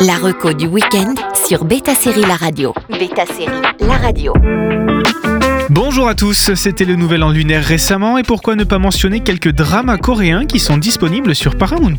La reco du week-end sur Beta Série La Radio. Beta Série La Radio. Bonjour à tous, c'était le nouvel an lunaire récemment et pourquoi ne pas mentionner quelques dramas coréens qui sont disponibles sur Paramount+.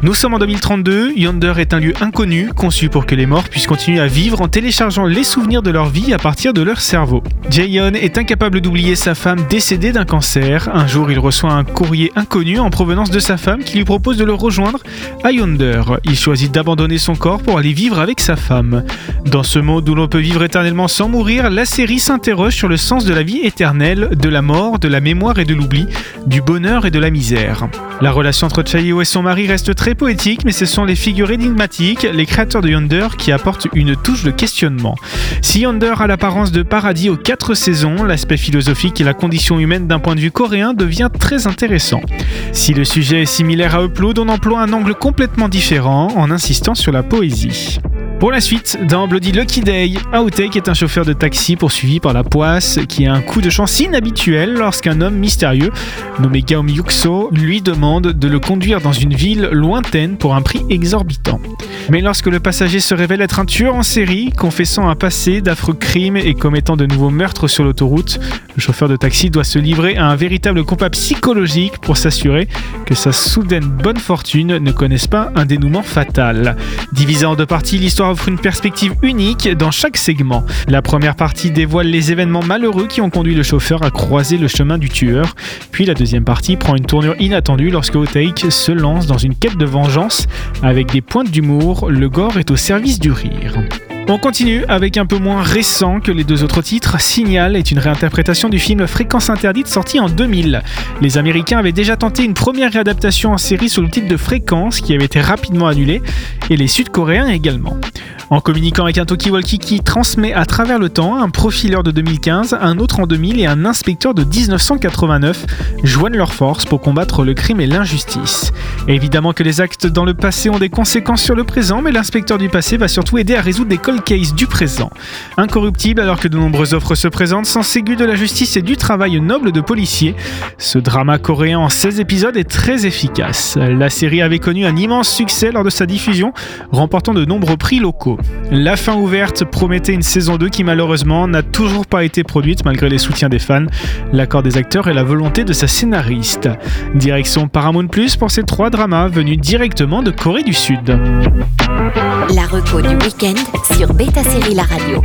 Nous sommes en 2032, Yonder est un lieu inconnu, conçu pour que les morts puissent continuer à vivre en téléchargeant les souvenirs de leur vie à partir de leur cerveau. Jaehyun est incapable d'oublier sa femme décédée d'un cancer. Un jour, il reçoit un courrier inconnu en provenance de sa femme qui lui propose de le rejoindre à Yonder. Il choisit d'abandonner son corps pour aller vivre avec sa femme. Dans ce monde où l'on peut vivre éternellement sans mourir, la série s'interroge sur le sens de la vie éternelle, de la mort, de la mémoire et de l'oubli, du bonheur et de la misère. La relation entre Chayo et son mari reste très poétique, mais ce sont les figures énigmatiques, les créateurs de Yonder, qui apportent une touche de questionnement. Si Yonder a l'apparence de paradis aux quatre saisons, l'aspect philosophique et la condition humaine d'un point de vue coréen devient très intéressant. Si le sujet est similaire à Upload, on emploie un angle complètement différent en insistant sur la poésie. Pour la suite, dans Bloody Lucky Day, Outtake est un chauffeur de taxi poursuivi par la poisse qui a un coup de chance inhabituel lorsqu'un homme mystérieux, nommé Gaom Yuxo, lui demande de le conduire dans une ville lointaine pour un prix exorbitant. Mais lorsque le passager se révèle être un tueur en série, confessant un passé d'affreux crimes et commettant de nouveaux meurtres sur l'autoroute, le chauffeur de taxi doit se livrer à un véritable combat psychologique pour s'assurer que sa soudaine bonne fortune ne connaisse pas un dénouement fatal. Divisé en deux parties, l'histoire offre une perspective unique dans chaque segment. La première partie dévoile les événements malheureux qui ont conduit le chauffeur à croiser le chemin du tueur, puis la deuxième partie prend une tournure inattendue lorsque Otake se lance dans une quête de vengeance avec des pointes d'humour, le gore est au service du rire. On continue avec un peu moins récent que les deux autres titres. Signal est une réinterprétation du film Fréquence interdite sorti en 2000. Les Américains avaient déjà tenté une première réadaptation en série sous le titre de Fréquence qui avait été rapidement annulée et les Sud-Coréens également. En communiquant avec un talkie-walkie qui transmet à travers le temps, un profileur de 2015, un autre en 2000 et un inspecteur de 1989 joignent leurs forces pour combattre le crime et l'injustice. Évidemment que les actes dans le passé ont des conséquences sur le présent, mais l'inspecteur du passé va surtout aider à résoudre des cold cases du présent. Incorruptible alors que de nombreuses offres se présentent, sans ségu de la justice et du travail noble de policiers, ce drama coréen en 16 épisodes est très efficace. La série avait connu un immense succès lors de sa diffusion, remportant de nombreux prix locaux. La fin ouverte promettait une saison 2 qui malheureusement n'a toujours pas été produite malgré les soutiens des fans, l'accord des acteurs et la volonté de sa scénariste. Direction Paramount Plus pour ces trois dramas venus directement de Corée du Sud. La du week-end sur Beta Série La Radio.